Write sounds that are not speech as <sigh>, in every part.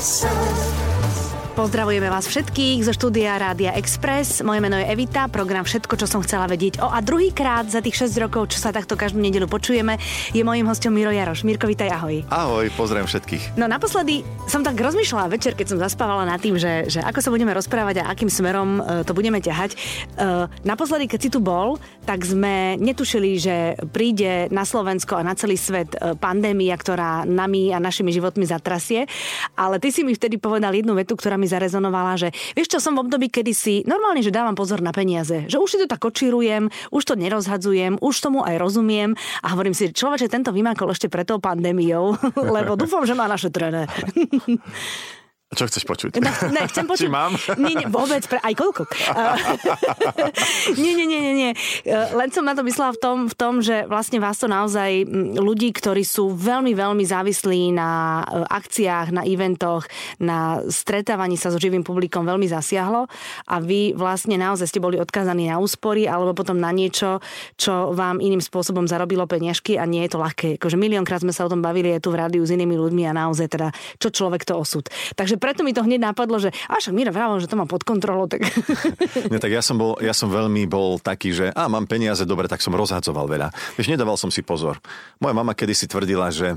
sun. Pozdravujeme vás všetkých zo štúdia Rádia Express. Moje meno je Evita, program Všetko, čo som chcela vedieť. O a druhýkrát za tých 6 rokov, čo sa takto každú nedelu počujeme, je mojím hostom Miro Jaroš. Mirko, vítaj, ahoj. Ahoj, pozdravím všetkých. No naposledy som tak rozmýšľala večer, keď som zaspávala nad tým, že, že ako sa budeme rozprávať a akým smerom uh, to budeme ťahať. Uh, naposledy, keď si tu bol, tak sme netušili, že príde na Slovensko a na celý svet uh, pandémia, ktorá nami a našimi životmi zatrasie. Ale ty si mi vtedy povedal jednu vetu, ktorá mi mi zarezonovala, že vieš čo, som v období, kedy si normálne, že dávam pozor na peniaze, že už si to tak kočirujem, už to nerozhadzujem, už tomu aj rozumiem a hovorím si, človeče, tento vymákol ešte pred tou pandémiou, <laughs> lebo dúfam, že má našetrené. <laughs> Čo chceš počuť? No, ne, chcem <laughs> počuť. Či mám? Nie, nie, vôbec, pre, aj koľko. <laughs> <laughs> nie, nie, nie, nie, nie. Len som na to myslela v tom, v tom, že vlastne vás to naozaj ľudí, ktorí sú veľmi, veľmi závislí na e, akciách, na eventoch, na stretávaní sa so živým publikom veľmi zasiahlo a vy vlastne naozaj ste boli odkázaní na úspory alebo potom na niečo, čo vám iným spôsobom zarobilo peniažky a nie je to ľahké. Akože miliónkrát sme sa o tom bavili aj tu v rádiu s inými ľuďmi a naozaj teda, čo človek to osud. Takže Takže preto mi to hneď napadlo, že a však Mira vravel, že to má pod kontrolou. Tak... <laughs> Nie, tak ja som, bol, ja som veľmi bol taký, že a mám peniaze, dobre, tak som rozhadzoval veľa. Vieš, nedával som si pozor. Moja mama kedysi tvrdila, že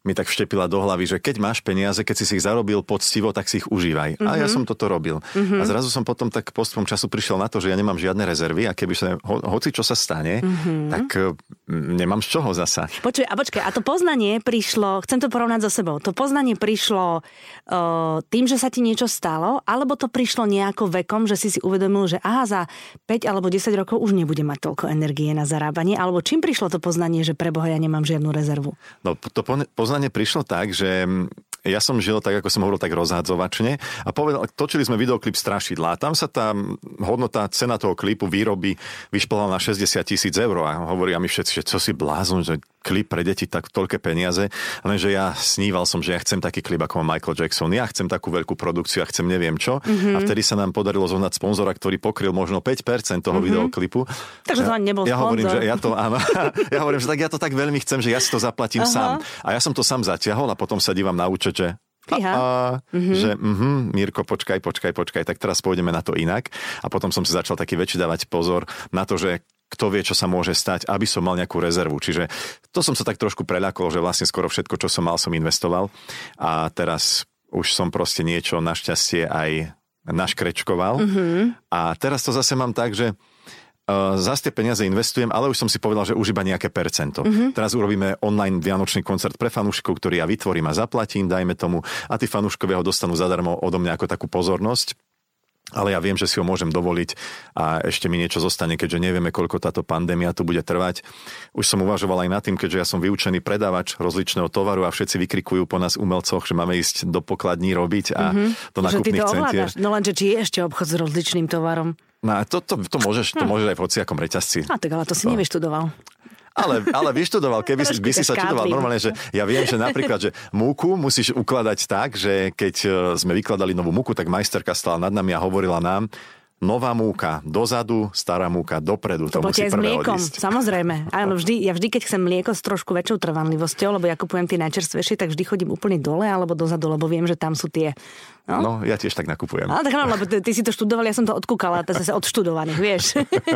mi tak vštepila do hlavy, že keď máš peniaze, keď si si ich zarobil poctivo, tak si ich užívaj. Mm-hmm. A ja mhm. som toto robil. Mm-hmm. A zrazu som potom tak postupom času prišiel na to, že ja nemám žiadne rezervy a keby sa, ho, hoci čo sa stane, mm-hmm. tak mm, nemám z čoho zasa. Počuj, a počkaj, a to poznanie prišlo, chcem to porovnať so sebou, to poznanie prišlo uh, tým, že sa ti niečo stalo, alebo to prišlo nejako vekom, že si si uvedomil, že aha, za 5 alebo 10 rokov už nebude mať toľko energie na zarábanie, alebo čím prišlo to poznanie, že pre Boha ja nemám žiadnu rezervu? No, to po, poznanie prišlo tak, že ja som žil tak, ako som hovoril, tak rozhádzovačne a povedal, točili sme videoklip Strašidla a tam sa tá hodnota, cena toho klipu výroby vyšplhala na 60 tisíc eur a hovoria mi všetci, že co si blázon, že klip pre deti tak toľké peniaze, lenže ja sníval som, že ja chcem taký klip ako má Michael Jackson, ja chcem takú veľkú produkciu, ja chcem neviem čo mm-hmm. a vtedy sa nám podarilo zohnať sponzora, ktorý pokryl možno 5% toho mm-hmm. videoklipu. Takže to ani nebol ja, ja hovorím, že ja to, áno, <laughs> ja hovorím, že tak ja to tak veľmi chcem, že ja si to zaplatím Aha. sám. A ja som to sám zatiahol a potom sa dívam na účet, že a, a, mm-hmm. že mm-hmm, Mirko, počkaj, počkaj, počkaj, tak teraz pôjdeme na to inak. A potom som si začal taký väčší dávať pozor na to, že kto vie, čo sa môže stať, aby som mal nejakú rezervu. Čiže to som sa tak trošku preľakol, že vlastne skoro všetko, čo som mal, som investoval. A teraz už som proste niečo našťastie aj naškrečkoval. Mm-hmm. A teraz to zase mám tak, že Uh, zase tie peniaze investujem, ale už som si povedal, že už iba nejaké percento. Mm-hmm. Teraz urobíme online vianočný koncert pre fanúšikov, ktorý ja vytvorím a zaplatím, dajme tomu, a tí fanúškovia ho dostanú zadarmo odo mňa ako takú pozornosť ale ja viem, že si ho môžem dovoliť a ešte mi niečo zostane, keďže nevieme, koľko táto pandémia tu bude trvať. Už som uvažoval aj nad tým, keďže ja som vyučený predávač rozličného tovaru a všetci vykrikujú po nás umelcoch, že máme ísť do pokladní robiť a mm-hmm. do nakupných centier. No lenže či je ešte obchod s rozličným tovarom? No a to, to, to, môžeš, to môžeš aj v hociakom reťazci. A tak ale to si to... nevyštudoval. Ale, ale vyštudoval, keby si, <laughs> by si sa čudoval normálne, že ja viem, že napríklad, že múku musíš ukladať tak, že keď e, sme vykladali novú múku, tak majsterka stala nad nami a hovorila nám, nová múka dozadu, stará múka dopredu. To, to musí s mliekom, odísť. samozrejme. Áno, vždy, ja vždy, keď chcem mlieko s trošku väčšou trvanlivosťou, lebo ja kupujem tie najčerstvejšie, tak vždy chodím úplne dole alebo dozadu, lebo viem, že tam sú tie No? no, ja tiež tak nakupujem. Ale tak no, lebo ty, ty si to študoval, ja som to odkúkala, to zase odštudovaných, vieš.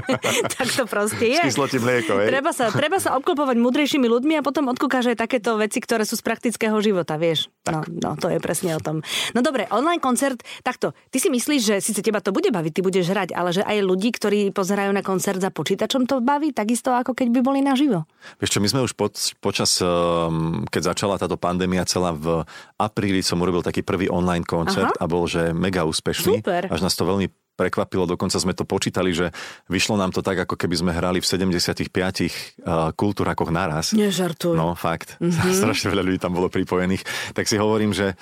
<laughs> tak to proste je. Skyslo mlieko, hej? Treba sa, treba sa obklopovať mudrejšími ľuďmi a potom odkúkaš aj takéto veci, ktoré sú z praktického života, vieš. No, no, to je presne o tom. No dobre, online koncert, takto, ty si myslíš, že síce teba to bude baviť, ty budeš hrať, ale že aj ľudí, ktorí pozerajú na koncert za počítačom to baví, takisto ako keď by boli naživo. Vieš čo, my sme už po, počas, ehm, keď začala táto pandémia celá v apríli som urobil taký prvý online koncert koncert Aha. a bol, že mega úspešný. Super. Až nás to veľmi prekvapilo, dokonca sme to počítali, že vyšlo nám to tak, ako keby sme hrali v 75 uh, kultúrakoch naraz. Nežartuj. No, fakt. Mm-hmm. <laughs> Strašne veľa ľudí tam bolo pripojených. Tak si hovorím, že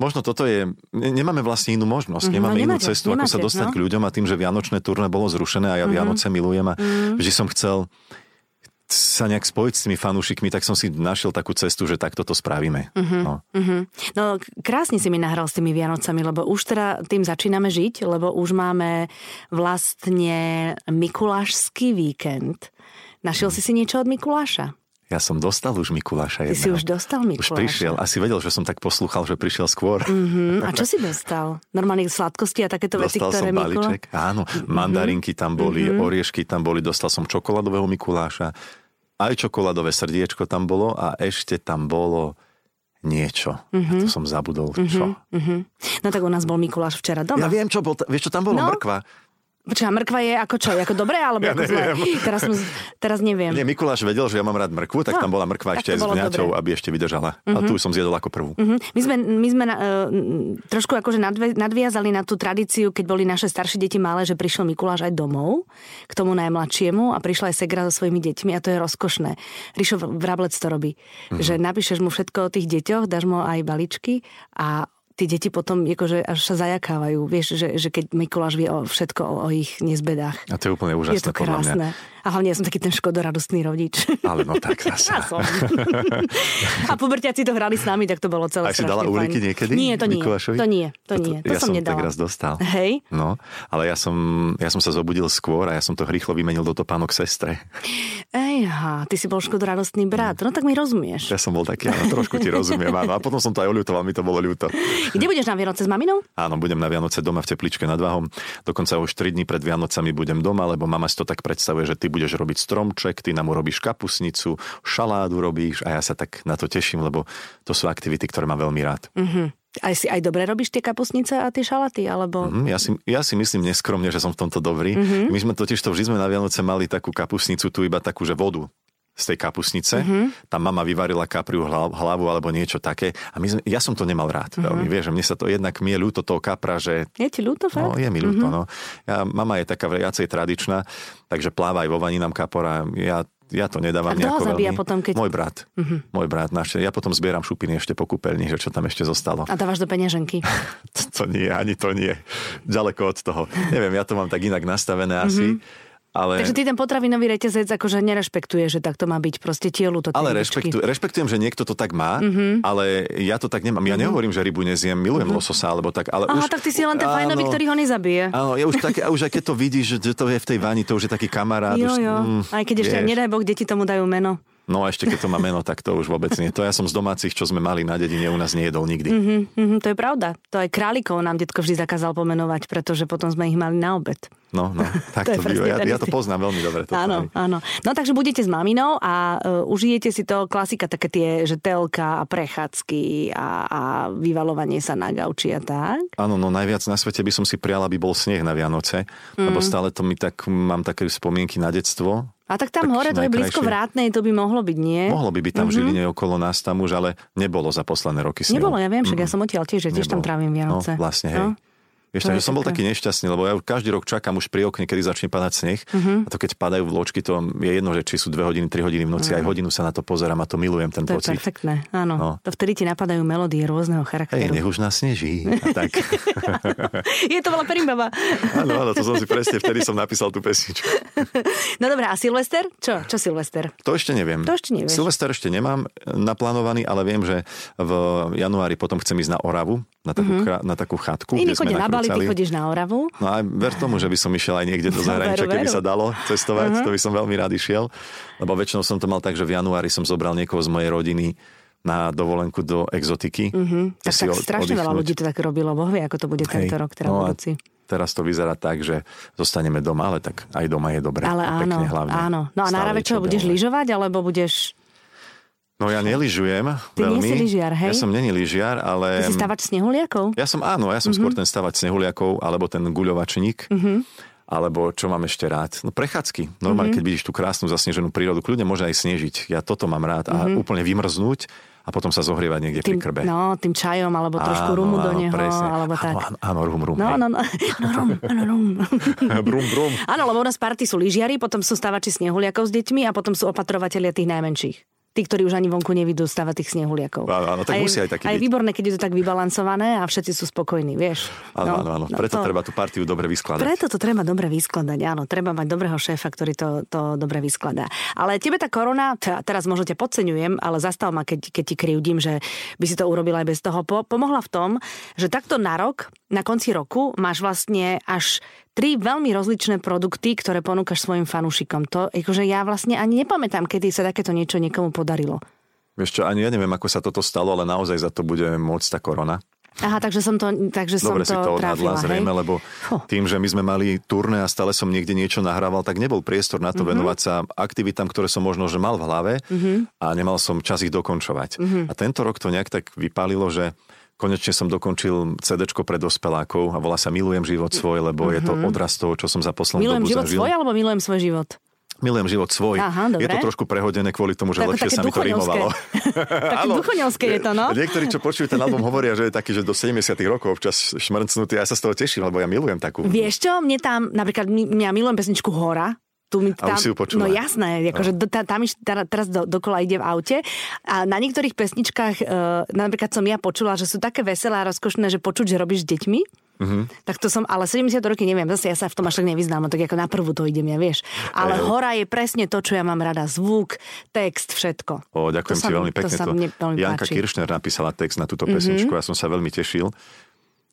Možno toto je, nemáme vlastne inú možnosť, mm-hmm, nemáme no, nemáte, inú cestu, nemáte, ako sa dostať no? k ľuďom a tým, že Vianočné turné bolo zrušené a ja mm-hmm. Vianoce milujem a mm-hmm. vždy som chcel sa nejak spojiť s tými fanúšikmi, tak som si našiel takú cestu, že takto to spravíme. Uh-huh, no. Uh-huh. no krásne si mi nahral s tými Vianocami, lebo už teda tým začíname žiť, lebo už máme vlastne Mikulášský víkend. Našiel si si niečo od Mikuláša? Ja som dostal už Mikuláša jedného. Ty si už dostal Mikuláša. Už prišiel. Asi vedel, že som tak poslúchal, že prišiel skôr. Uh-huh. A <laughs> čo si dostal? Normálne sladkosti a takéto dostal veci, ktoré som balíček, Mikula... áno. Uh-huh. Mandarinky tam boli, uh-huh. oriešky tam boli, dostal som čokoládového Mikuláša. Aj čokoládové srdiečko tam bolo a ešte tam bolo niečo. Uh-huh. A to som zabudol. Uh-huh. Čo? Uh-huh. No tak u nás bol Mikuláš včera doma. Ja viem, čo bol. Vieš, čo tam bolo? No? Mrkva. Počkaj, mrkva je ako čo? Ako dobré alebo <laughs> ja ako zlé? Teraz, som, teraz neviem. Nie, Mikuláš vedel, že ja mám rád mrkvu, tak no, tam bola mrkva ešte s vňaťou, aby ešte vydržala. Uh-huh. A mhm. tu som zjedol ako prvú. Uh-huh. My sme, my sme uh, trošku akože nadve, nadviazali na tú tradíciu, keď boli naše staršie deti malé, že prišiel Mikuláš aj domov k tomu najmladšiemu a prišla aj Segra so svojimi deťmi a to je rozkošné. Rišo Vrablec to robí. Uh-huh. Že napíšeš mu všetko o tých deťoch, dáš mu aj baličky a tí deti potom akože až sa zajakávajú, vieš, že, že keď Mikuláš vie o všetko o, o ich nezbedách. A to je úplne úžasné. Je to krásne. A hlavne ja som taký ten škodoradostný rodič. Ale no tak zase. Ja som. <laughs> a pubertiaci to hrali s nami, tak to bolo celé A si dala úriky niekedy? Nie, to nie. To nie, to nie. To, ja som, nedala. Ja som dostal. Hej. No, ale ja som, ja som sa zobudil skôr a ja som to rýchlo vymenil do topánok sestre. Ejha, ty si bol škodoradostný brat. No tak mi rozumieš. Ja som bol taký, áno, trošku ti rozumiem. Áno. A potom som to aj oľutoval, mi to bolo ľúto. Kde budeš na Vianoce s maminou? Áno, budem na Vianoce doma v tepličke nad Váhom. Dokonca už 3 dní pred Vianocami budem doma, lebo mama si to tak predstavuje, že ty budeš robiť strom stromček, ty nám urobíš kapusnicu, šaládu robíš a ja sa tak na to teším, lebo to sú aktivity, ktoré mám veľmi rád. Mm-hmm. Aj si aj dobre robíš tie kapusnice a tie šalaty, alebo... Mm, ja, si, ja si myslím neskromne, že som v tomto dobrý. Mm-hmm. My sme totiž to vždy sme na Vianoce mali takú kapusnicu, tu iba takú, že vodu z tej kapusnice. Mm-hmm. Tam mama vyvarila kapriu hlavu alebo niečo také. A my sme, ja som to nemal rád mm-hmm. veľmi. Vieš, že mne sa to jednak mi je ľúto toho kapra, že... Je ti ľúto, fakt? No, je mi ľúto, mm-hmm. no. Ja, mama je taká viacej tradičná, takže pláva aj vo vaninám kapora. Ja ja to nedávam a nejako veľmi. potom, keď... Môj brat. Uh-huh. Môj brat. Naše. Ja potom zbieram šupiny ešte po kúpeľni, že čo tam ešte zostalo. A dávaš do peňaženky? <laughs> to, to nie, ani to nie. Ďaleko od toho. Neviem, ja to mám tak inak nastavené asi. Uh-huh ale... Takže ty ten potravinový reťazec akože nerešpektuje, že tak to má byť proste tielu to Ale rešpektu, rešpektujem, že niekto to tak má, mm-hmm. ale ja to tak nemám. Ja mm-hmm. nehovorím, že rybu nezjem, milujem mm-hmm. lososa alebo tak. Ale Aha, už, tak ty si len ten fajnový, ktorý ho nezabije. Áno, ja už, tak, už aj keď to vidíš, že to je v tej vani, to už je taký kamarát. Jo, jo. Už, mm, aj keď ešte, nedaj Boh, deti tomu dajú meno. No a ešte keď to má meno, tak to už vôbec nie. To ja som z domácich, čo sme mali na dedine, u nás nejedol nikdy. Mm-hmm, mm-hmm, to je pravda. To aj králikov nám detko vždy zakázal pomenovať, pretože potom sme ich mali na obed. No, no, <laughs> tak to, to býva. Ja, ja to poznám veľmi dobre. To áno, áno. No takže budete s maminou a uh, užijete si to klasika, také tie, že telka a prechádzky a, a vyvalovanie sa na gauči a tak. Áno, no najviac na svete by som si prijal, aby bol sneh na Vianoce, mm. lebo stále to mi tak, mám také spomienky na detstvo, a tak tam tak hore, to je blízko vrátnej, to by mohlo byť, nie? Mohlo by byť tam mm-hmm. Žiline okolo nás tam už, ale nebolo za posledné roky snehu. Nebolo, ja viem, však mm. ja som odtiaľ tiež, že tiež tam trávim Vianoce. No, vlastne, hej. No? Vieš, takže som bol taký nešťastný, lebo ja každý rok čakám už pri okne, kedy začne padať sneh. Uh-huh. A to keď padajú vločky, to je jedno, že či sú dve hodiny, tri hodiny v noci, uh-huh. aj hodinu sa na to pozerám a to milujem ten to pocit. To je perfektné, áno. No. To vtedy ti napadajú melódie rôzneho charakteru. Hej, nech už nás sneží. A tak. <laughs> je to veľa perimbaba. áno, áno, to som si presne, vtedy som napísal tú pesničku. no dobré, a Silvester? Čo? Čo Silvester? To ešte neviem. To ešte neviem. Silvester ešte nemám naplánovaný, ale viem, že v januári potom chcem ísť na Oravu, na takú, uh-huh. na takú chatku. Iní chodia na Bali, ty chodíš na Oravu. No aj ver tomu, že by som išiel aj niekde do zahraničia, keby sa dalo cestovať, uh-huh. to by som veľmi rád išiel. Lebo väčšinou som to mal tak, že v januári som zobral niekoho z mojej rodiny na dovolenku do exotiky. Uh-huh. Tak, tak od, strašne veľa ľudí to tak robilo. Boh vie, ako to bude Hej. tento rok, teda no budúci. Teraz to vyzerá tak, že zostaneme doma, ale tak aj doma je dobre. Ale áno, pekne, hlavne. áno. No a na Rave čo, budeš lyžovať, alebo budeš No ja neližujem Ty veľmi. si lyžiar, hej? Ja som není lyžiar, ale... Ty si stavač snehuliakov? Ja som, áno, ja som uh-huh. skôr ten stavač snehuliakov, alebo ten guľovačník. Uh-huh. Alebo čo mám ešte rád? No prechádzky. Normálne, uh-huh. keď vidíš tú krásnu zasneženú prírodu, kľudne môže aj snežiť. Ja toto mám rád. A uh-huh. úplne vymrznúť a potom sa zohrievať niekde tým, pri krbe. No, tým čajom, alebo trošku áno, rumu áno, do neho, presne. alebo tak. Áno, áno, rum, rum. No, no, no, no, rum, áno, rum. <laughs> brum, brum. Áno, lebo u nás party sú lyžiari, potom sú stavači snehuliakov s deťmi a potom sú opatrovatelia tých najmenších tí, ktorí už ani vonku nevidú stavať tých snehuliakov. Áno, áno, tak a musí aj taký A je výborné, keď je to tak vybalancované a všetci sú spokojní, vieš. Áno, no, áno, áno. No, preto to, treba tú partiu dobre vyskladať. Preto to treba dobre vyskladať, áno. Treba mať dobrého šéfa, ktorý to, to dobre vyskladá. Ale tebe tá korona, teraz možno ťa podceňujem, ale zastav ma, keď, keď ti krivdím, že by si to urobil aj bez toho. Po, pomohla v tom, že takto na rok na konci roku máš vlastne až tri veľmi rozličné produkty, ktoré ponúkaš svojim fanúšikom. To, akože ja vlastne ani nepamätám, kedy sa takéto niečo niekomu podarilo. Vieš čo, ani ja neviem, ako sa toto stalo, ale naozaj za to bude môcť tá korona. Aha, takže som to, takže Dobre to, to trafila, zrejme, lebo tým, že my sme mali turné a stále som niekde niečo nahrával, tak nebol priestor na to mm-hmm. venovať sa aktivitám, ktoré som možno že mal v hlave mm-hmm. a nemal som čas ich dokončovať. Mm-hmm. A tento rok to nejak tak vypálilo, že konečne som dokončil CD pre dospelákov a volá sa Milujem život svoj, lebo mm-hmm. je to mhm. odraz toho, čo som za poslednú milujem dobu život zažil. svoj alebo milujem svoj život? Milujem život svoj. Aha, je to trošku prehodené kvôli tomu, že tak, lepšie sa mi to rimovalo. <laughs> také duchoňovské je to, no. <laughs> Niektorí, čo počujú ten album, hovoria, že je taký, že do 70 rokov občas šmrcnutý. Ja sa z toho teším, lebo ja milujem takú. Vieš čo, mne tam, napríklad, mňa milujem pesničku Hora, tu mi tam, a už si ju počula. No jasné, akože no. tam, tam teraz do, dokola ide v aute a na niektorých pesničkách, uh, napríklad som ja počula, že sú také veselé a rozkošné, že počuť, že robíš s deťmi. Mm-hmm. Tak to som, ale 70 roky neviem, zase ja sa v tom až tak nevyznám, no tak ako na prvú to idem ja, vieš. Ale Ej, hora je presne to, čo ja mám rada. Zvuk, text, všetko. O, ďakujem to ti veľmi pekne. To, to Janka páči. Kiršner napísala text na túto pesničku, mm-hmm. ja som sa veľmi tešil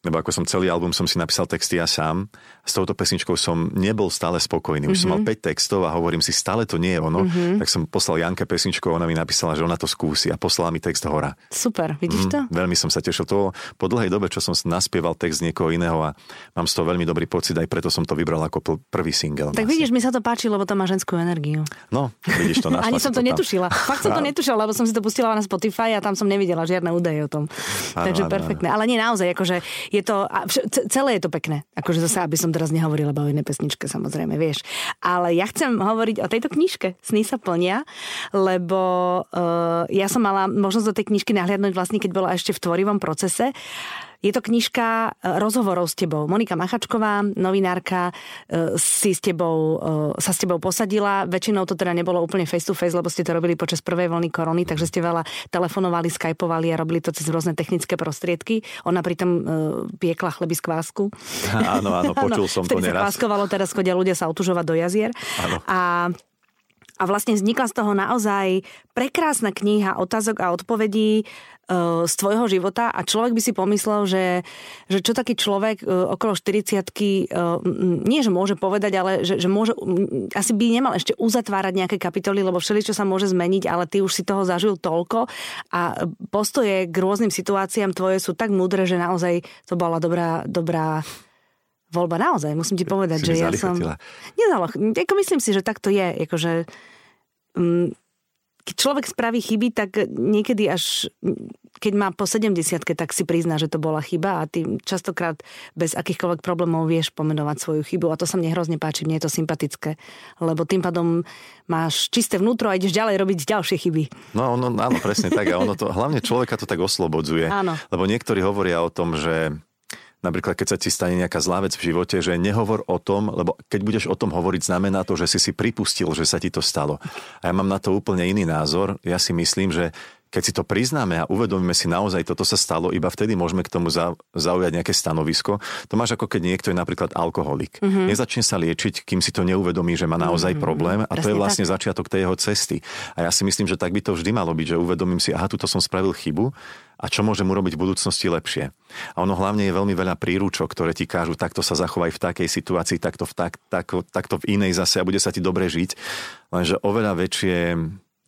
lebo ako som celý album som si napísal texty ja sám. S touto pesničkou som nebol stále spokojný. Už mm-hmm. som mal 5 mhm. textov a hovorím si, stále to nie je ono. Mm-hmm. Tak som poslal Janke pesničku, ona mi napísala, že ona to skúsi a poslala mi text hora. Super, vidíš to? Mm, veľmi som sa tešil. To po dlhej dobe, čo som naspieval text niekoho iného a mám z toho veľmi dobrý pocit, aj preto som to vybral ako prvý single. Tak vidíš, mi sa to páči, lebo to má ženskú energiu. No, vidíš to, <laughs> Ani som to, to netušila. Fakt som to <laughs> netušila, lebo som si to pustila na Spotify a tam som nevidela žiadne údaje o tom. Ano, Takže ano, perfektné. Ale nie naozaj, akože je to, celé je to pekné. Akože zase, aby som teraz nehovorila o inej pesničke, samozrejme, vieš. Ale ja chcem hovoriť o tejto knižke Sny sa plnia, lebo uh, ja som mala možnosť do tej knižky nahliadnúť vlastne, keď bola ešte v tvorivom procese. Je to knižka e, rozhovorov s tebou. Monika Machačková, novinárka, e, si s tebou, e, sa s tebou posadila. Väčšinou to teda nebolo úplne face to face, lebo ste to robili počas prvej vlny korony, takže ste veľa telefonovali, skypovali a robili to cez rôzne technické prostriedky. Ona pritom piekla chleby z kvásku. Áno, áno, <laughs> počul som to neraz. sa kváskovalo, teraz chodia ľudia sa otužovať do jazier. Áno. A a vlastne vznikla z toho naozaj prekrásna kniha otázok a odpovedí e, z tvojho života. A človek by si pomyslel, že, že čo taký človek e, okolo 40 e, nie že môže povedať, ale že, že môže, asi by nemal ešte uzatvárať nejaké kapitoly, lebo všeli, čo sa môže zmeniť, ale ty už si toho zažil toľko. A postoje k rôznym situáciám tvoje sú tak múdre, že naozaj to bola dobrá, dobrá voľba naozaj, musím ti povedať, si že ja som... Nezaloch, ako myslím si, že tak to je, akože um, keď človek spraví chyby, tak niekedy až keď má po 70 tak si prizná, že to bola chyba a ty častokrát bez akýchkoľvek problémov vieš pomenovať svoju chybu a to sa mne hrozne páči, mne je to sympatické, lebo tým pádom máš čisté vnútro a ideš ďalej robiť ďalšie chyby. No, no áno, presne tak a ono to, hlavne človeka to tak oslobodzuje, áno. lebo niektorí hovoria o tom, že Napríklad, keď sa ti stane nejaká zlá vec v živote, že nehovor o tom, lebo keď budeš o tom hovoriť, znamená to, že si si pripustil, že sa ti to stalo. A ja mám na to úplne iný názor. Ja si myslím, že keď si to priznáme a uvedomíme si naozaj, toto sa stalo, iba vtedy môžeme k tomu zaujať nejaké stanovisko. To máš ako keď niekto je napríklad alkoholik. Mm-hmm. Nezačne sa liečiť, kým si to neuvedomí, že má naozaj mm-hmm. problém a Presne to je vlastne tak. začiatok tej jeho cesty. A ja si myslím, že tak by to vždy malo byť, že uvedomím si, aha, tuto som spravil chybu a čo môžem urobiť v budúcnosti lepšie. A ono hlavne je veľmi veľa príručok, ktoré ti kážu, takto sa zachovaj v takej situácii, takto v, tak, tak, takto v inej zase a bude sa ti dobre žiť. Lenže oveľa väčšie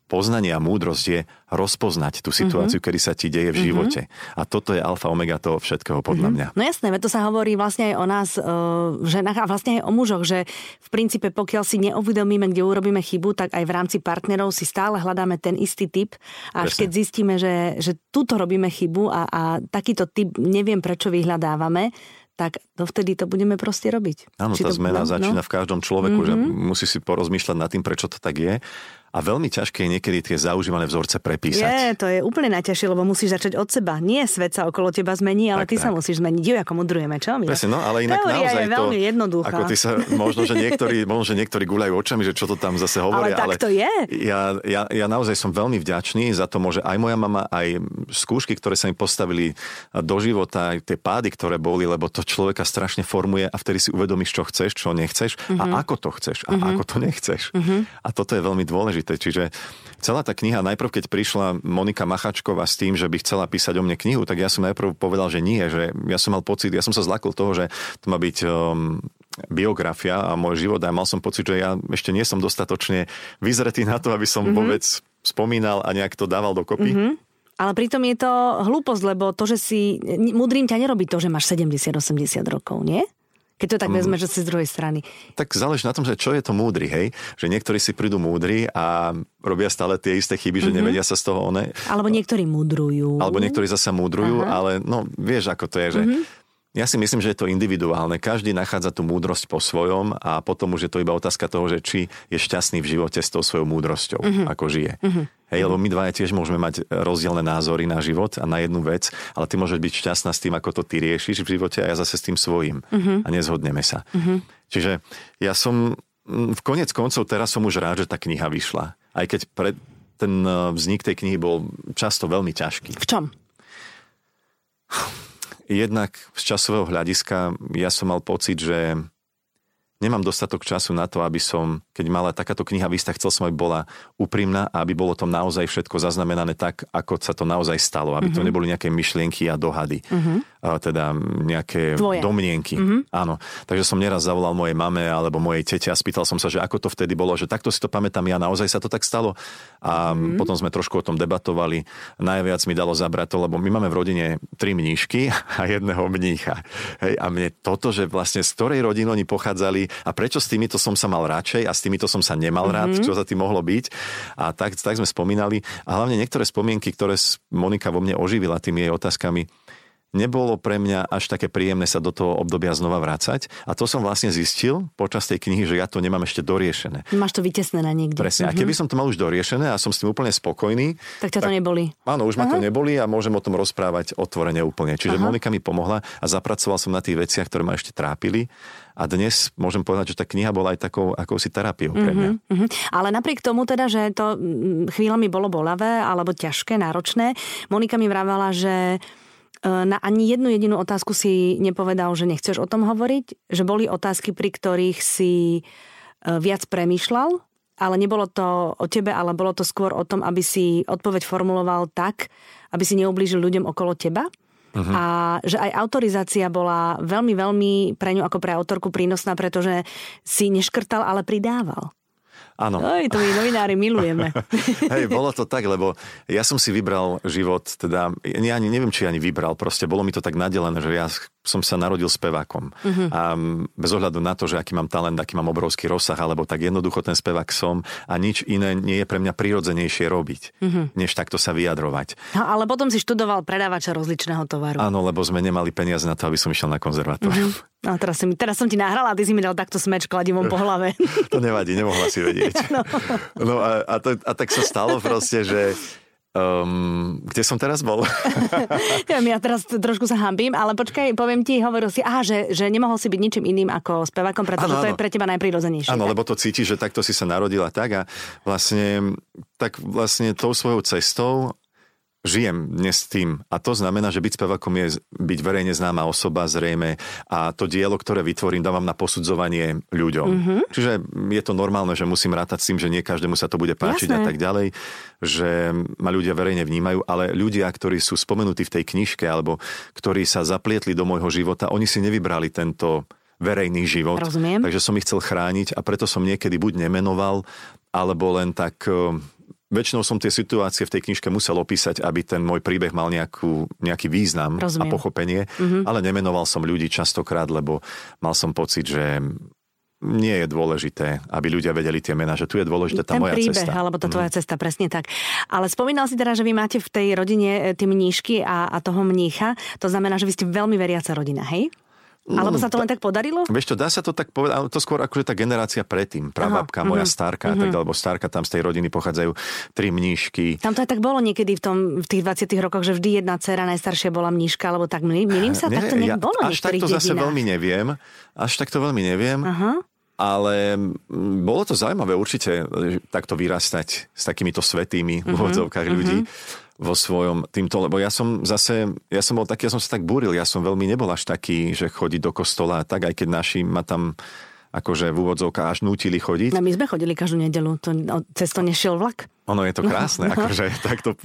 poznanie a múdrosť je rozpoznať tú situáciu, mm-hmm. kedy sa ti deje v mhm. živote. Mm-hmm. A toto je alfa omega toho všetkého, podľa mm-hmm. mňa. No jasné, to sa hovorí vlastne aj o nás, v ženách a vlastne aj o mužoch, že v princípe pokiaľ si neuvedomíme, kde urobíme chybu, tak aj v rámci partnerov si stále hľadáme ten istý typ. Až keď zistíme, že, že túto robíme chybu a, a takýto typ neviem prečo vyhľadávame, tak dovtedy to budeme proste robiť. Áno, tá to, zmena no, začína no? v každom človeku, mm-hmm. že musí si porozmýšľať nad tým, prečo to tak je a veľmi ťažké je niekedy tie zaužívané vzorce prepísať. Je, to je úplne najťažšie, lebo musíš začať od seba. Nie svet sa okolo teba zmení, ale tak, ty tak. sa musíš zmeniť. Jo, ako mudrujeme, čo? Presne, no, ale inak Teória naozaj je veľmi to, jednoduchá. Ako ty sa, možno, že niektorí, <laughs> možno, že niektorí guľajú očami, že čo to tam zase hovoria. Ale tak to je. Ja, ja, ja, naozaj som veľmi vďačný za to, že aj moja mama, aj skúšky, ktoré sa mi postavili do života, aj tie pády, ktoré boli, lebo to človeka strašne formuje a vtedy si uvedomíš, čo chceš, čo nechceš uh-huh. a mhm. ako to chceš a uh-huh. ako to nechceš. Uh-huh. A toto je veľmi dôležité dôležité. Čiže celá tá kniha, najprv keď prišla Monika Machačková s tým, že by chcela písať o mne knihu, tak ja som najprv povedal, že nie, že ja som mal pocit, ja som sa zlakol toho, že to má byť um, biografia a môj život a mal som pocit, že ja ešte nie som dostatočne vyzretý na to, aby som mm-hmm. vôbec spomínal a nejak to dával dokopy. Mm-hmm. Ale pritom je to hlúposť, lebo to, že si... Mudrým ťa nerobí to, že máš 70-80 rokov, nie? Keď to tak mm. vezme, že si z druhej strany. Tak záleží na tom, že čo je to múdry, hej? Že niektorí si prídu múdri a robia stále tie isté chyby, že mm-hmm. nevedia sa z toho one. Alebo niektorí múdrujú. Alebo niektorí zasa múdrujú, Aha. ale no vieš, ako to je, že mm-hmm ja si myslím, že je to individuálne. Každý nachádza tú múdrosť po svojom a potom už je to iba otázka toho, že či je šťastný v živote s tou svojou múdrosťou, uh-huh. ako žije. Uh-huh. Hej, lebo my dvaja tiež môžeme mať rozdielne názory na život a na jednu vec, ale ty môžeš byť šťastná s tým, ako to ty riešiš v živote a ja zase s tým svojím. Uh-huh. A nezhodneme sa. Uh-huh. Čiže ja som v konec koncov teraz som už rád, že tá kniha vyšla. Aj keď pred, ten eh, vznik tej knihy bol často veľmi ťažký. V čom? jednak z časového hľadiska ja som mal pocit, že nemám dostatok času na to, aby som, keď mala takáto kniha výsta, chcel som, aby bola úprimná a aby bolo to naozaj všetko zaznamenané tak, ako sa to naozaj stalo. Aby uh-huh. to mhm. neboli nejaké myšlienky a dohady. Uh-huh. A teda nejaké Tvoje. domnienky. Uh-huh. Áno. Takže som neraz zavolal mojej mame alebo mojej tete a spýtal som sa, že ako to vtedy bolo, že takto si to pamätám ja, naozaj sa to tak stalo. A uh-huh. potom sme trošku o tom debatovali. Najviac mi dalo zabrať to, lebo my máme v rodine tri mníšky <laughs> a jedného mnícha. Hej, a mne toto, že vlastne z ktorej rodiny oni pochádzali, a prečo s týmito som sa mal radšej a s týmito som sa nemal rád, mm-hmm. čo za tým mohlo byť. A tak, tak sme spomínali. A hlavne niektoré spomienky, ktoré Monika vo mne oživila tými jej otázkami, nebolo pre mňa až také príjemné sa do toho obdobia znova vrácať. A to som vlastne zistil počas tej knihy, že ja to nemám ešte doriešené. Máš to vytesnené niekde. Presne. Mm-hmm. A keby mhm. som to mal už doriešené a som s tým úplne spokojný. Tak ťa to tak, neboli. Áno, už Aha. ma to neboli a môžem o tom rozprávať otvorene úplne. Čiže Aha. Monika mi pomohla a zapracoval som na tých veciach, ktoré ma ešte trápili. A dnes môžem povedať, že tá kniha bola aj takou akousi terapiou pre mňa. Mm-hmm, mm-hmm. Ale napriek tomu teda, že to mm, chvíľami bolo bolavé alebo ťažké, náročné, Monika mi vravala, že na ani jednu jedinú otázku si nepovedal, že nechceš o tom hovoriť, že boli otázky, pri ktorých si e, viac premýšľal, ale nebolo to o tebe, ale bolo to skôr o tom, aby si odpoveď formuloval tak, aby si neublížil ľuďom okolo teba. Uh-huh. A že aj autorizácia bola veľmi, veľmi pre ňu ako pre autorku prínosná, pretože si neškrtal, ale pridával. Áno. Oj, to my novinári milujeme. <laughs> Hej, bolo to tak, lebo ja som si vybral život, teda, ja ani neviem, či ani vybral, proste bolo mi to tak nadelené, že ja som sa narodil spevákom. Uh-huh. A bez ohľadu na to, že aký mám talent, aký mám obrovský rozsah, alebo tak jednoducho ten spevák som a nič iné nie je pre mňa prirodzenejšie robiť, uh-huh. než takto sa vyjadrovať. No, ale potom si študoval predávača rozličného tovaru. Áno, lebo sme nemali peniaze na to, aby som išiel na konzervatórium. Uh-huh. No teraz, si, teraz som ti nahrala a ty si mi dal takto smeč kladivom po hlave. <laughs> to nevadí, nemohla si vedieť. <laughs> no, no a, a, to, a tak sa stalo proste, že Um, kde som teraz bol? <laughs> ja teraz trošku sa hambím, ale počkaj, poviem ti, hovoril si, aha, že, že nemohol si byť ničím iným ako spevákom, pretože ano, to je pre teba najprirodzenejšie. Áno, lebo to cítiš, že takto si sa narodila tak a vlastne, tak vlastne tou svojou cestou žijem dnes tým. A to znamená, že byť spevakom je byť verejne známa osoba, zrejme, a to dielo, ktoré vytvorím, dávam na posudzovanie ľuďom. Mm-hmm. Čiže je to normálne, že musím rátať s tým, že nie každému sa to bude páčiť Jasné. a tak ďalej, že ma ľudia verejne vnímajú, ale ľudia, ktorí sú spomenutí v tej knižke alebo ktorí sa zaplietli do môjho života, oni si nevybrali tento verejný život. Rozumiem. Takže som ich chcel chrániť a preto som niekedy buď nemenoval, alebo len tak väčšinou som tie situácie v tej knižke musel opísať, aby ten môj príbeh mal nejakú, nejaký význam Rozumiem. a pochopenie, mm-hmm. ale nemenoval som ľudí častokrát, lebo mal som pocit, že nie je dôležité, aby ľudia vedeli tie mená, že tu je dôležitá tá Ten moja príbeh, cesta. alebo tá tvoja mm. cesta, presne tak. Ale spomínal si teda, že vy máte v tej rodine tie mníšky a, a toho mnícha. To znamená, že vy ste veľmi veriaca rodina, hej? Alebo sa to len tak podarilo? Vieš čo, dá sa to tak povedať, ale to skôr akože tá generácia predtým. Prababka, moja uh-huh, starka, uh-huh. tak, alebo starka, tam z tej rodiny pochádzajú tri mníšky. Tam to aj tak bolo niekedy v, tom, v tých 20 rokoch, že vždy jedna dcera najstaršia bola mníška, alebo tak, milím sa, tak to ja, bolo Až tak to zase veľmi neviem. Až tak to veľmi neviem. Uh-huh. Ale bolo to zaujímavé určite takto vyrastať s takýmito svetými uh-huh, v úvodzovkách uh-huh. ľudí vo svojom týmto, lebo ja som zase, ja som bol taký, ja som sa tak búril, ja som veľmi nebol až taký, že chodí do kostola a tak, aj keď naši ma tam akože v úvodzovkách až nutili chodiť. No my sme chodili každú nedelu, to, cez to nešiel vlak. Ono je to krásne, no, <laughs> no. akože takto. <laughs>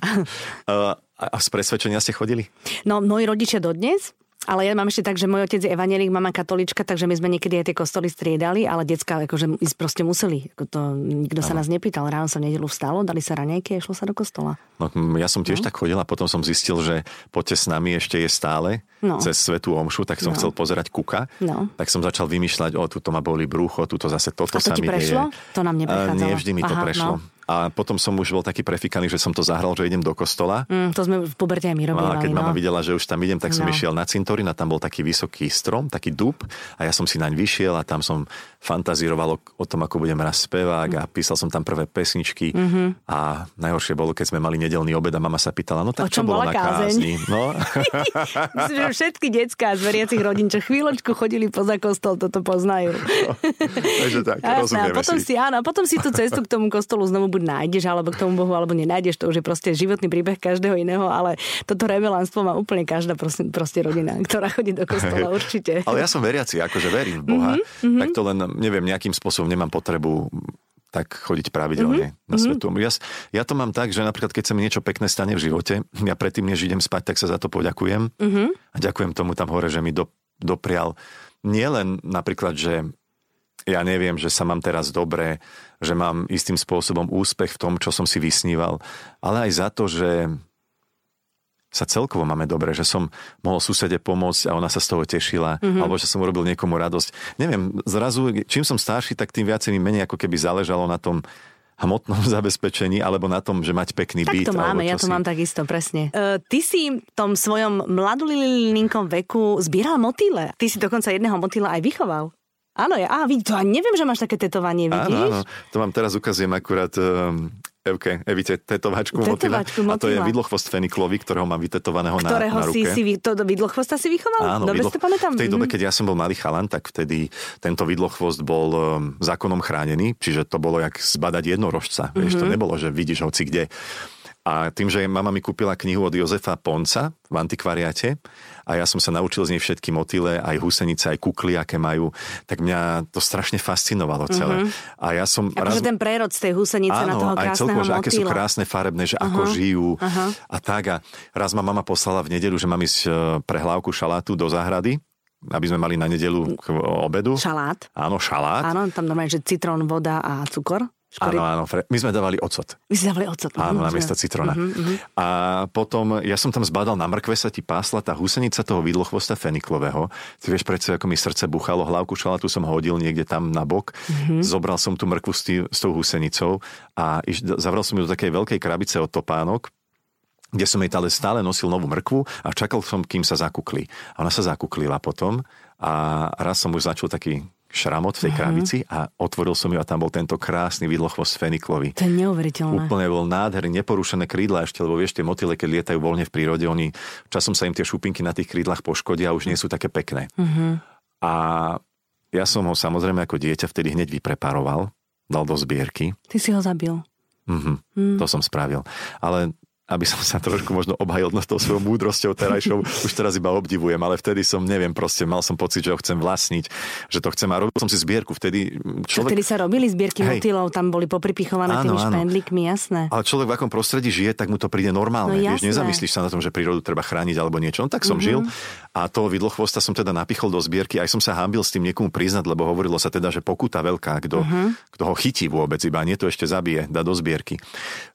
A z presvedčenia ste chodili? No, moji rodičia dodnes, ale ja mám ešte tak, že môj otec je evanelik, mama katolička, takže my sme niekedy aj tie kostoly striedali, ale decka akože ísť proste museli. To, nikto sa nás nepýtal. Ráno sa v nedelu vstalo, dali sa raňajky a išlo sa do kostola. No, ja som tiež no. tak chodila, potom som zistil, že poďte s nami ešte je stále no. cez Svetú Omšu, tak som no. chcel pozerať kuka. No. Tak som začal vymýšľať, o, tuto ma boli brúcho, tuto zase toto a to sa mi prešlo? Deje. To nám neprechádzalo. Nie vždy mi to Aha, prešlo. No. A potom som už bol taký prefikaný, že som to zahral, že idem do kostola. Mm, to sme v puberte aj my robili. A keď no. mama videla, že už tam idem, tak som no. išiel na cintorín a tam bol taký vysoký strom, taký dub a ja som si naň vyšiel a tam som fantazíroval o tom, ako budem raz spevák a písal som tam prvé pesničky mm-hmm. a najhoršie bolo, keď sme mali nedelný obed a mama sa pýtala, no tak čo bolo na kázni? No? <laughs> Myslím, že všetky detská z veriacich rodín, čo chvíľočku chodili poza kostol, toto poznajú. No, <laughs> takže tak, Jasné, a potom si. si. Áno, potom si tú cestu k tomu kostolu znovu buď nájdeš, alebo k tomu Bohu, alebo nenájdeš. To už je proste životný príbeh každého iného, ale toto revelánstvo má úplne každá proste, proste rodina, ktorá chodí do kostola určite. Ale ja som veriaci, akože verím v Boha, mm-hmm. tak to len neviem, nejakým spôsobom nemám potrebu tak chodiť pravidelne mm-hmm. na mhm. svetu. Ja, ja to mám tak, že napríklad keď sa mi niečo pekné stane v živote, ja predtým, než idem spať, tak sa za to poďakujem. Mm-hmm. A ďakujem tomu tam hore, že mi do, doprial nielen napríklad, že ja neviem, že sa mám teraz dobre, že mám istým spôsobom úspech v tom, čo som si vysníval, ale aj za to, že sa celkovo máme dobre, že som mohol susede pomôcť a ona sa z toho tešila, mm-hmm. alebo že som urobil niekomu radosť. Neviem, zrazu, čím som starší, tak tým viacej mi menej ako keby záležalo na tom, hmotnom <laughs> zabezpečení alebo na tom, že mať pekný tak byt. Tak to máme, ja to si... mám takisto, presne. Uh, ty si v tom svojom mladulilninkom veku zbieral motýle. Ty si dokonca jedného motýla aj vychoval. Áno, ja, á, to ani neviem, že máš také tetovanie, vidíš? Áno, áno, to vám teraz ukazujem akurát um, Evke, Evite, tetovačku, tetovačku. A to je vidlochvost feniklový, ktorého mám vytetovaného ktorého na, na ruke. si, si to vidlochvosta si vychoval? Áno, Dobre vidlo, to pamätám. V tej dobe, mhm. keď ja som bol malý chalan, tak vtedy tento vidlochvost bol um, zákonom chránený, čiže to bolo jak zbadať jednorožca. Mm-hmm. Vieš, to mhm. nebolo, že vidíš hoci kde. A tým, že mama mi kúpila knihu od Jozefa Ponca v antikvariate a ja som sa naučil z nej všetky motyle, aj husenice, aj kukly, aké majú, tak mňa to strašne fascinovalo celé. Mm-hmm. A ja som... Akože raz... ten prerod z tej husenice áno, na toho krásneho aj celkovo, že aké sú krásne farebné, že uh-huh. ako žijú uh-huh. a tak. A raz ma mama poslala v nedelu, že mám ísť e, pre hlavku šalátu do záhrady aby sme mali na nedelu k obedu. Šalát. Áno, šalát. Áno, tam normálne, že citrón, voda a cukor. Škory. Áno, áno. My sme dávali ocot. My sme dávali ocot. Áno, mm, na miesto citrona. Uh-huh, uh-huh. A potom, ja som tam zbadal, na mrkve sa ti pásla tá husenica toho vidlochvosta feniklového. Ty vieš predsa, ako mi srdce buchalo, hlavku šalatu som hodil niekde tam na bok. Uh-huh. Zobral som tú mrkvu s, tý, s tou husenicou a iš, zavral som ju do takej veľkej krabice od topánok kde som jej stále nosil novú mrkvu a čakal som, kým sa zakukli. A ona sa zakuklila potom a raz som už začal taký šramot v tej uh-huh. krabici a otvoril som ju a tam bol tento krásny vidlochvost feniklový. To je neuveriteľné. Úplne bol nádherný, neporušené krídla ešte, lebo vieš, tie motyle, keď lietajú voľne v prírode, oni časom sa im tie šupinky na tých krídlach poškodia a už nie sú také pekné. Uh-huh. A ja som ho samozrejme ako dieťa vtedy hneď vypreparoval, dal do zbierky. Ty si ho zabil. Mm-hmm, mm. To som spravil. Ale aby som sa trošku možno obhajil s tou svojou múdrosťou terajšou, už teraz iba obdivujem, ale vtedy som, neviem, proste mal som pocit, že ho chcem vlastniť, že to chcem a robil som si zbierku. Vtedy človek... Vtedy sa robili zbierky Hej. motýlov, tam boli popripichované áno, tými špendlíkmi, jasné. Ale človek v akom prostredí žije, tak mu to príde normálne. No, vieš, nezamyslíš sa na tom, že prírodu treba chrániť alebo niečo. No tak som mm-hmm. žil a toho vidlochvosta som teda napichol do zbierky, aj som sa hambil s tým niekomu priznať, lebo hovorilo sa teda, že pokuta veľká, kto, mm-hmm. kto ho chytí vôbec, iba nie to ešte zabije, dá do zbierky.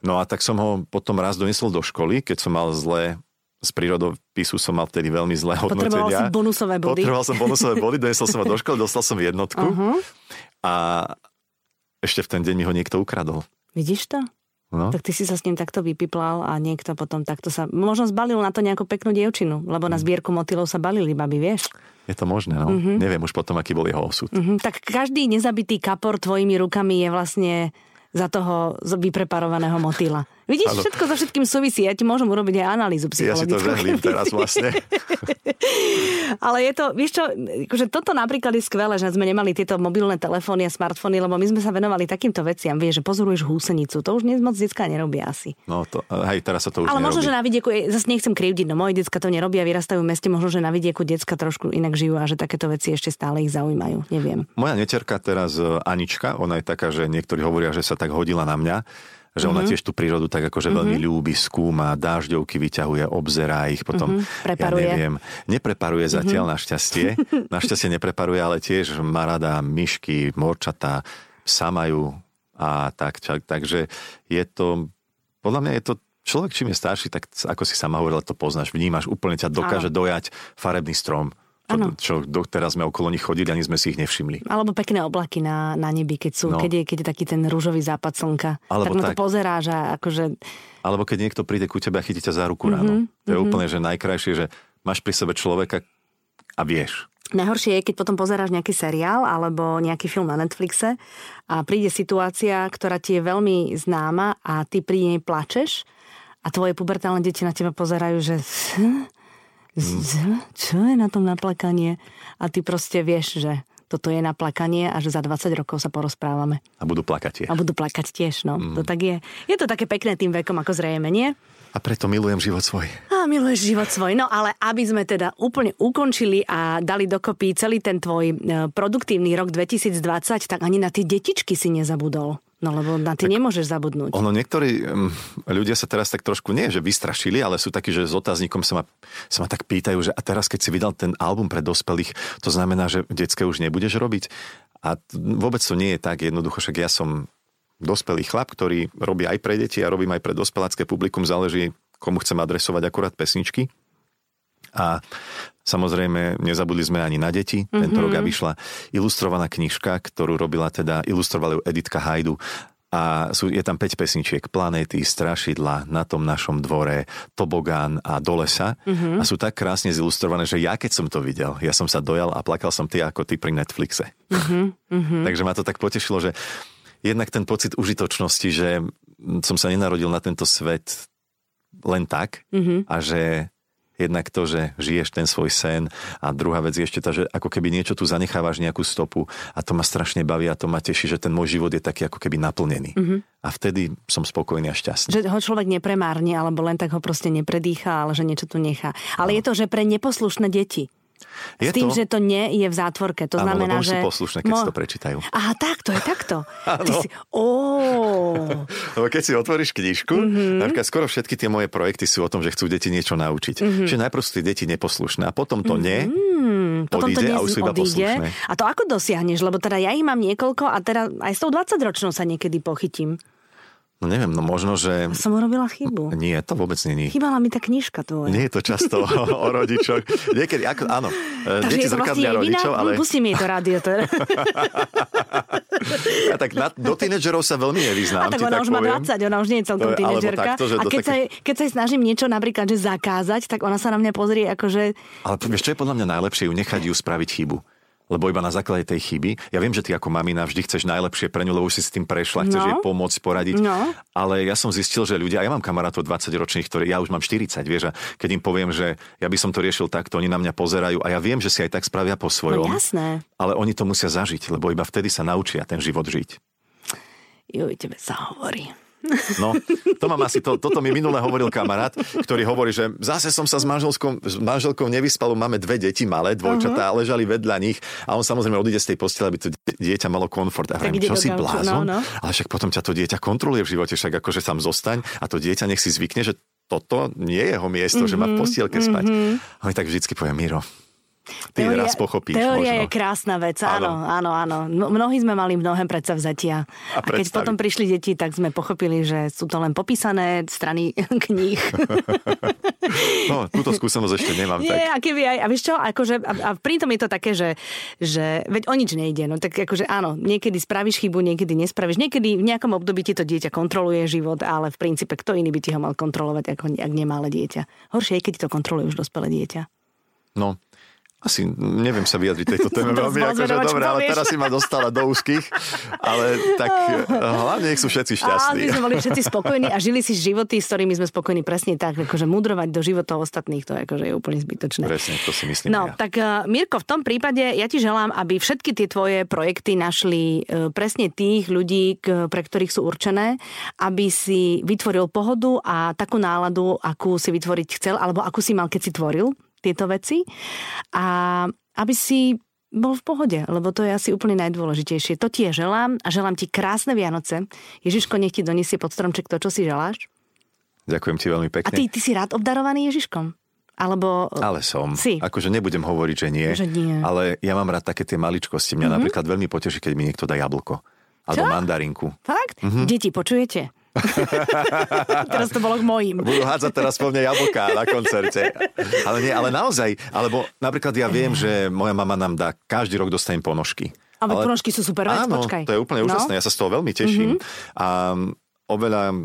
No a tak som ho potom raz donesol do školy, keď som mal zlé z prírodopisu som mal vtedy veľmi zlé hodnotenia. Potreboval si bonusové body. Potreboval som bonusové body, donesol som ho do školy, dostal som jednotku uh-huh. a ešte v ten deň mi ho niekto ukradol. Vidíš to? No. Tak ty si sa s ním takto vypiplal a niekto potom takto sa... Možno zbalil na to nejakú peknú dievčinu, lebo na zbierku motylov sa balili baby, vieš? Je to možné, no. Uh-huh. Neviem už potom, aký bol jeho osud. Uh-huh. Tak každý nezabitý kapor tvojimi rukami je vlastne za toho vypreparovaného motýla. Vidíš, Áno. všetko so všetkým súvisí. Ja ti môžem urobiť aj analýzu psychologickú. Ja si to žehlím teraz vlastne. <laughs> Ale je to, vieš čo, akože toto napríklad je skvelé, že sme nemali tieto mobilné telefóny a smartfóny, lebo my sme sa venovali takýmto veciam. Vieš, že pozoruješ húsenicu. To už dnes moc detská nerobia asi. No to, hej, teraz sa to už Ale nerobí. možno, že na vidieku, zase nechcem krivdiť, no moje decka to nerobia, vyrastajú v meste, možno, že na vidieku decka trošku inak žijú a že takéto veci ešte stále ich zaujímajú. Neviem. Moja neterka teraz e, Anička, ona je taká, že niektorí hovoria, že sa tak hodila na mňa že ona mm-hmm. tiež tú prírodu tak akože mm-hmm. veľmi ľúbi, skúma, dážďovky vyťahuje, obzerá ich, potom, mm-hmm. Preparuje. ja neviem, nepreparuje mm-hmm. zatiaľ našťastie, <laughs> našťastie nepreparuje, ale tiež má rada myšky, morčatá, psa majú a tak, čak, takže je to, podľa mňa je to človek, čím je starší, tak ako si sama hovorila, to poznáš, vnímaš, úplne ťa dokáže Áno. dojať farebný strom čo, čo teraz sme okolo nich chodili, ani sme si ich nevšimli. Alebo pekné oblaky na, na nebi, keď sú, no. keď, je, keď je taký ten rúžový západ slnka. Alebo tak na to pozeráš a akože... Alebo keď niekto príde ku tebe a chytí ťa za ruku mm-hmm, ráno. To je mm-hmm. úplne, že najkrajšie, že máš pri sebe človeka a vieš. Najhoršie je, keď potom pozeráš nejaký seriál alebo nejaký film na Netflixe a príde situácia, ktorá ti je veľmi známa a ty pri nej plačeš a tvoje pubertálne deti na teba pozerajú, že <laughs> čo je na tom naplakanie? A ty proste vieš, že toto je naplakanie a že za 20 rokov sa porozprávame. A budú plakať tiež. A budú plakať tiež, no. Mm. To tak je. Je to také pekné tým vekom, ako zrejme, nie? A preto milujem život svoj. A miluješ život svoj. No ale aby sme teda úplne ukončili a dali dokopy celý ten tvoj e, produktívny rok 2020, tak ani na tie detičky si nezabudol. No lebo na ty tak nemôžeš zabudnúť. Ono, niektorí um, ľudia sa teraz tak trošku, nie že vystrašili, ale sú takí, že s otáznikom sa ma, sa ma tak pýtajú, že a teraz keď si vydal ten album pre dospelých, to znamená, že detské už nebudeš robiť? A vôbec to nie je tak jednoducho, však ja som dospelý chlap, ktorý robí aj pre deti a robím aj pre dospelácké publikum, záleží, komu chcem adresovať akurát pesničky. A samozrejme, nezabudli sme ani na deti. Mm-hmm. Tento rok vyšla ilustrovaná knižka, ktorú robila teda, ilustrovala ju Editka Hajdu a sú, je tam 5 pesničiek. Planéty, Strašidla, Na tom našom dvore, Tobogán a Do lesa. Mm-hmm. A sú tak krásne zilustrované, že ja keď som to videl, ja som sa dojal a plakal som ty ako ty pri Netflixe. Mm-hmm. Takže ma to tak potešilo, že jednak ten pocit užitočnosti, že som sa nenarodil na tento svet len tak mm-hmm. a že Jednak to, že žiješ ten svoj sen a druhá vec je ešte tá, že ako keby niečo tu zanechávaš nejakú stopu a to ma strašne baví a to ma teší, že ten môj život je taký ako keby naplnený. Mm-hmm. A vtedy som spokojný a šťastný. Že ho človek nepremárne alebo len tak ho proste nepredýcha, ale že niečo tu nechá. Ale no. je to, že pre neposlušné deti. Je S tým, to... že to nie je v zátvorke. To Áno, znamená, že... poslušné, keď Mo... si to prečítajú. Aha, tak, to je takto. <laughs> Ty si... Oh. <laughs> Lebo keď si otvoríš knižku, mm-hmm. napríklad skoro všetky tie moje projekty sú o tom, že chcú deti niečo naučiť. Mm-hmm. Čiže najprv sú tie deti neposlušné a potom to nie, mm-hmm. potom to nie a už sú iba odíde. poslušné. A to ako dosiahneš? Lebo teda ja ich mám niekoľko a teda aj s tou 20-ročnou sa niekedy pochytím. No neviem, no možno, že... Som urobila chybu. Nie, to vôbec není. Chýbala mi tá knižka tvoja. Nie je to často o rodičoch. <laughs> Niekedy, ako, áno, e, Takže deti zrkadlia vlastne rodičov, ale... Pustí mi to rádio. <laughs> To ja, tak na, do tínedžerov sa veľmi nevyznám. A tak ona tak už poviem. má 20, ona už nie je celkom tínedžerka. Takto, a keď, také... sa, keď sa jej snažím niečo napríklad že zakázať, tak ona sa na mňa pozrie že... Ale vieš, čo je podľa mňa najlepšie? Ju nechať ju spraviť chybu lebo iba na základe tej chyby. Ja viem, že ty ako mamina vždy chceš najlepšie pre ňu, lebo už si s tým prešla, chceš no. jej pomôcť, poradiť. No. Ale ja som zistil, že ľudia, ja mám kamarátov 20 ročných, ktorí ja už mám 40, vieš, a keď im poviem, že ja by som to riešil takto, oni na mňa pozerajú a ja viem, že si aj tak spravia po svojom. No jasné. Ale oni to musia zažiť, lebo iba vtedy sa naučia ten život žiť. Juj, tebe sa hovorí. No, to mám asi, to, toto mi minule hovoril kamarát, ktorý hovorí, že zase som sa s manželskou, s manželkou nevyspal, máme dve deti malé, dvojčatá, uh-huh. ležali vedľa nich a on samozrejme odíde z tej postele, aby to dieťa malo komfort. A viem, čo si blázon? No, no. Ale však potom ťa to dieťa kontroluje v živote, však akože tam zostaň a to dieťa nech si zvykne, že toto nie je jeho miesto, mm-hmm, že má v postielke mm-hmm. spať. A on tak vždycky povie, Miro, Ty teória, raz pochopíš Teória možno. je krásna vec, áno, áno, áno. Mnohí sme mali mnohé predsavzatia. A, a keď potom prišli deti, tak sme pochopili, že sú to len popísané strany <laughs> kníh. no, túto skúsenosť ešte nemám. Nie, tak. a keby aj, a vieš čo, akože, a, a pritom je to také, že, že veď o nič nejde, no tak akože áno, niekedy spravíš chybu, niekedy nespravíš, niekedy v nejakom období ti to dieťa kontroluje život, ale v princípe kto iný by ti ho mal kontrolovať, ako ak nemále dieťa. Horšie je, keď to kontroluje už dospelé dieťa. No, Asi neviem sa vyjadriť tejto <laughs> téme veľmi, akože dobre, ale teraz si ma dostala do úzkých, ale tak <laughs> eh, hlavne nech sú všetci šťastní. A sme boli všetci spokojní a žili si životy, s ktorými sme spokojní presne tak, akože mudrovať do životov ostatných, to je, akože je úplne zbytočné. Presne, to si myslím No, ja. tak uh, Mirko, v tom prípade ja ti želám, aby všetky tie tvoje projekty našli uh, presne tých ľudí, k, pre ktorých sú určené, aby si vytvoril pohodu a takú náladu, akú si vytvoriť chcel, alebo akú si mal, keď si tvoril tieto veci a aby si bol v pohode, lebo to je asi úplne najdôležitejšie. To ti je želám a želám ti krásne Vianoce. Ježiško, nech ti donesie pod stromček to, čo si želáš. Ďakujem ti veľmi pekne. A ty, ty si rád obdarovaný Ježiškom? Alebo... Ale som. Si. Akože nebudem hovoriť, že nie. Že nie. Ale ja mám rád také tie maličkosti. Mňa mm-hmm. napríklad veľmi poteší, keď mi niekto dá jablko. Alebo Čo? mandarinku. Fakt? Mm-hmm. Deti, počujete? <laughs> teraz to bolo k mojim. Budú hádzať teraz po mne jablká na koncerte. Ale nie, ale naozaj. Alebo napríklad ja viem, že moja mama nám dá, každý rok dostanem ponožky. Ale, ale ponožky sú super vec, áno, počkaj. to je úplne no? úžasné, ja sa z toho veľmi teším. Mm-hmm. A oveľa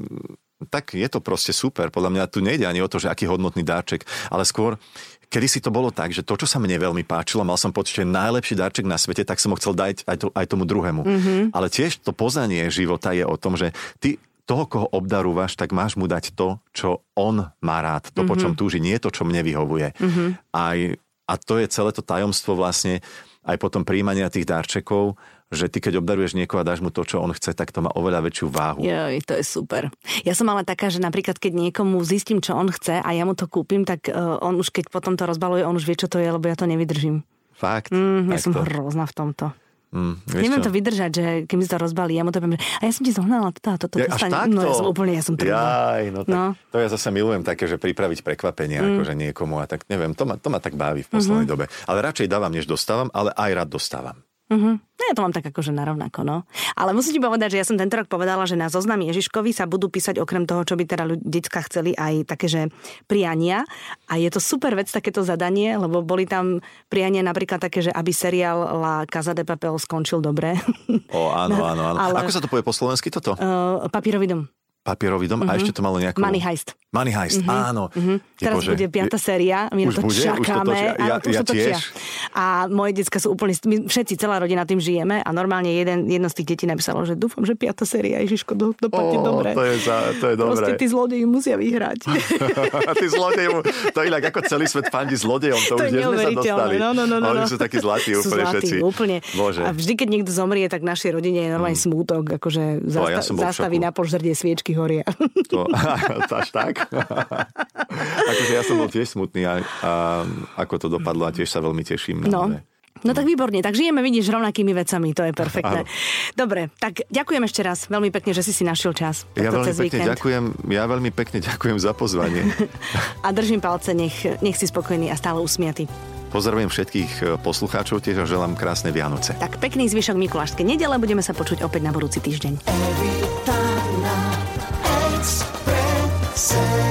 tak je to proste super. Podľa mňa tu nejde ani o to, že aký hodnotný dáček, ale skôr Kedy si to bolo tak, že to, čo sa mne veľmi páčilo, mal som pocit, že najlepší darček na svete, tak som ho chcel dať aj, to, aj tomu druhému. Mm-hmm. Ale tiež to poznanie života je o tom, že ty toho, koho obdarúvaš, tak máš mu dať to, čo on má rád, to, mm-hmm. po čom túži, nie to, čo mne vyhovuje. Mm-hmm. Aj, a to je celé to tajomstvo vlastne aj potom príjmania tých darčekov, že ty keď obdaruješ niekoho a dáš mu to, čo on chce, tak to má oveľa väčšiu váhu. Joj, to je super. Ja som ale taká, že napríklad keď niekomu zistím, čo on chce a ja mu to kúpim, tak uh, on už keď potom to rozbaluje, on už vie, čo to je, lebo ja to nevydržím. Fakt? Mm, ja som to... hrozná v tomto. Mm, Neviem čo? to vydržať, že keď mi to rozbalí, ja mu to poviem, že a ja som ti zohnala toto a toto. Ja, až takto? No ja som úplne, ja som Jaj, no, tak, no. To ja zase milujem také, že pripraviť prekvapenie mm. akože niekomu a tak neviem, to ma, to ma tak baví v poslednej mm-hmm. dobe. Ale radšej dávam, než dostávam, ale aj rád dostávam. Uh-huh. No ja to mám tak akože narovnako, no. Ale musím ti povedať, že ja som tento rok povedala, že na zoznam Ježiškovi sa budú písať okrem toho, čo by teda detská chceli, aj také, že priania. A je to super vec, takéto zadanie, lebo boli tam priania napríklad také, že aby seriál La Casa de Papel skončil dobre. O, áno, <laughs> áno, áno. Ale... Ako sa to povie po slovensky toto? Uh, papírový dom papierový dom uh-huh. a mhm. ešte to malo nejakú... Money Heist. Money Heist, uh-huh. áno. Uh-huh. Teraz Bože, bude piata séria, my už na to bude? čakáme. Už to točia. Ja, áno, ja to tiež. A moje decka sú úplne... My všetci, celá rodina tým žijeme a normálne jeden, jedno z tých detí napísalo, že dúfam, že piata séria, Ježiško, do, dopadne oh, dobre. To je, za, to je dobré. Proste tí zlodeji musia vyhrať. <laughs> tí zlodeji, to inak ako celý svet fandí zlodejom, to, to už sme sa dostali. No, no, no, no, Oni sú takí zlatí úplne zlatí, všetci. úplne. Bože. A vždy, keď niekto zomrie, tak našej rodine je normálne mm. smútok, akože ja zastaví na pol žrdie horia. <laughs> <laughs> To, až tak? <laughs> akože ja som bol tiež smutný a, a ako to dopadlo a tiež sa veľmi teším. No. No tak výborne, tak žijeme, vidíš, rovnakými vecami, to je perfektné. Áno. Dobre, tak ďakujem ešte raz, veľmi pekne, že si si našiel čas. Ja veľmi cez pekne víkend. ďakujem, ja veľmi pekne ďakujem za pozvanie. a držím palce, nech, nech si spokojný a stále usmiatý. Pozdravujem všetkých e, poslucháčov, tiež a želám krásne Vianoce. Tak pekný zvyšok Mikulášskej nedele, budeme sa počuť opäť na budúci týždeň. say